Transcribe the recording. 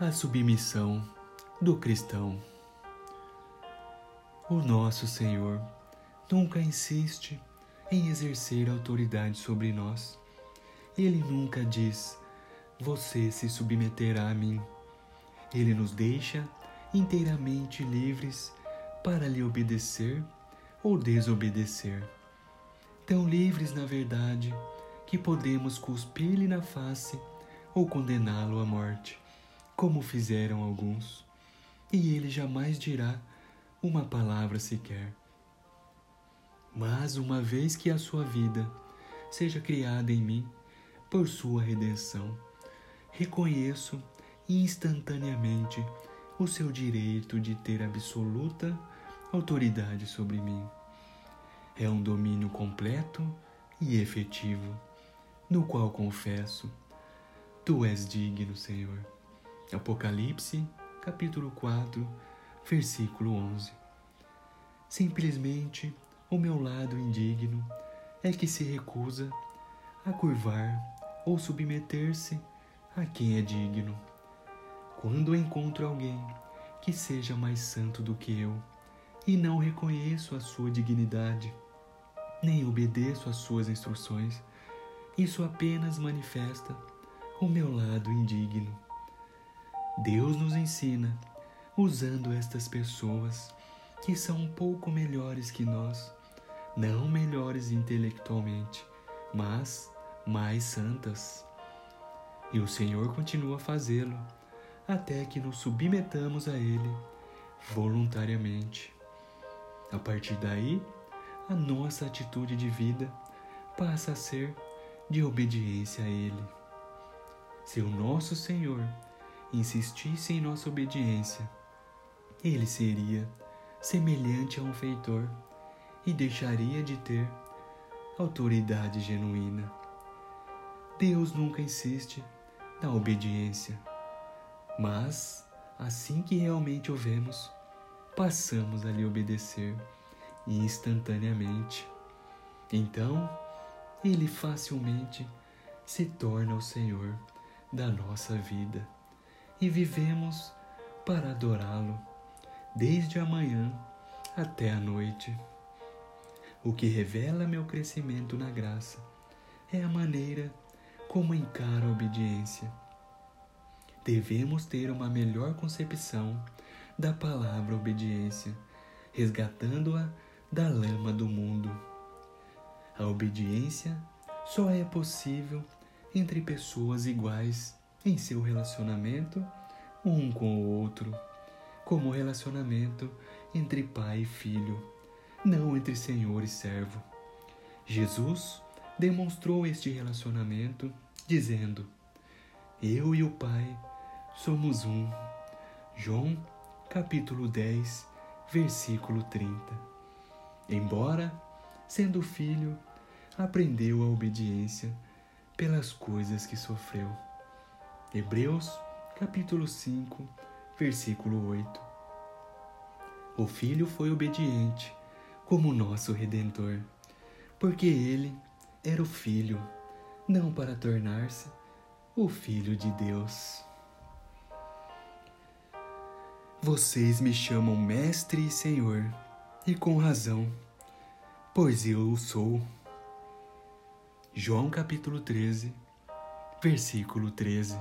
a submissão do cristão. O nosso Senhor nunca insiste em exercer autoridade sobre nós. Ele nunca diz: Você se submeterá a mim. Ele nos deixa inteiramente livres para lhe obedecer ou desobedecer. Tão livres, na verdade, que podemos cuspir-lhe na face ou condená-lo à morte como fizeram alguns, e ele jamais dirá uma palavra sequer. Mas uma vez que a sua vida seja criada em mim por sua redenção, reconheço instantaneamente o seu direito de ter absoluta autoridade sobre mim. É um domínio completo e efetivo, no qual confesso: Tu és digno, Senhor. Apocalipse, capítulo 4, versículo 11. Simplesmente o meu lado indigno é que se recusa a curvar ou submeter-se a quem é digno. Quando encontro alguém que seja mais santo do que eu e não reconheço a sua dignidade, nem obedeço às suas instruções, isso apenas manifesta o meu lado indigno. Deus nos ensina usando estas pessoas que são um pouco melhores que nós, não melhores intelectualmente, mas mais santas. E o Senhor continua a fazê-lo até que nos submetamos a Ele voluntariamente. A partir daí, a nossa atitude de vida passa a ser de obediência a Ele. Se o nosso Senhor insistisse em nossa obediência, ele seria semelhante a um feitor e deixaria de ter autoridade genuína. Deus nunca insiste na obediência, mas assim que realmente o vemos, passamos a lhe obedecer instantaneamente. Então, ele facilmente se torna o Senhor da nossa vida e vivemos para adorá-lo, desde a manhã até a noite. O que revela meu crescimento na graça é a maneira como encara a obediência. Devemos ter uma melhor concepção da palavra obediência, resgatando-a da lama do mundo. A obediência só é possível entre pessoas iguais em seu relacionamento um com o outro, como o relacionamento entre pai e filho, não entre senhor e servo. Jesus demonstrou este relacionamento dizendo: Eu e o Pai somos um. João, capítulo 10, versículo 30. Embora, sendo filho, aprendeu a obediência pelas coisas que sofreu. Hebreus, capítulo 5, versículo 8. O Filho foi obediente como nosso Redentor, porque ele era o Filho, não para tornar-se o Filho de Deus. Vocês me chamam Mestre e Senhor, e com razão, pois eu o sou. João capítulo 13, versículo 13.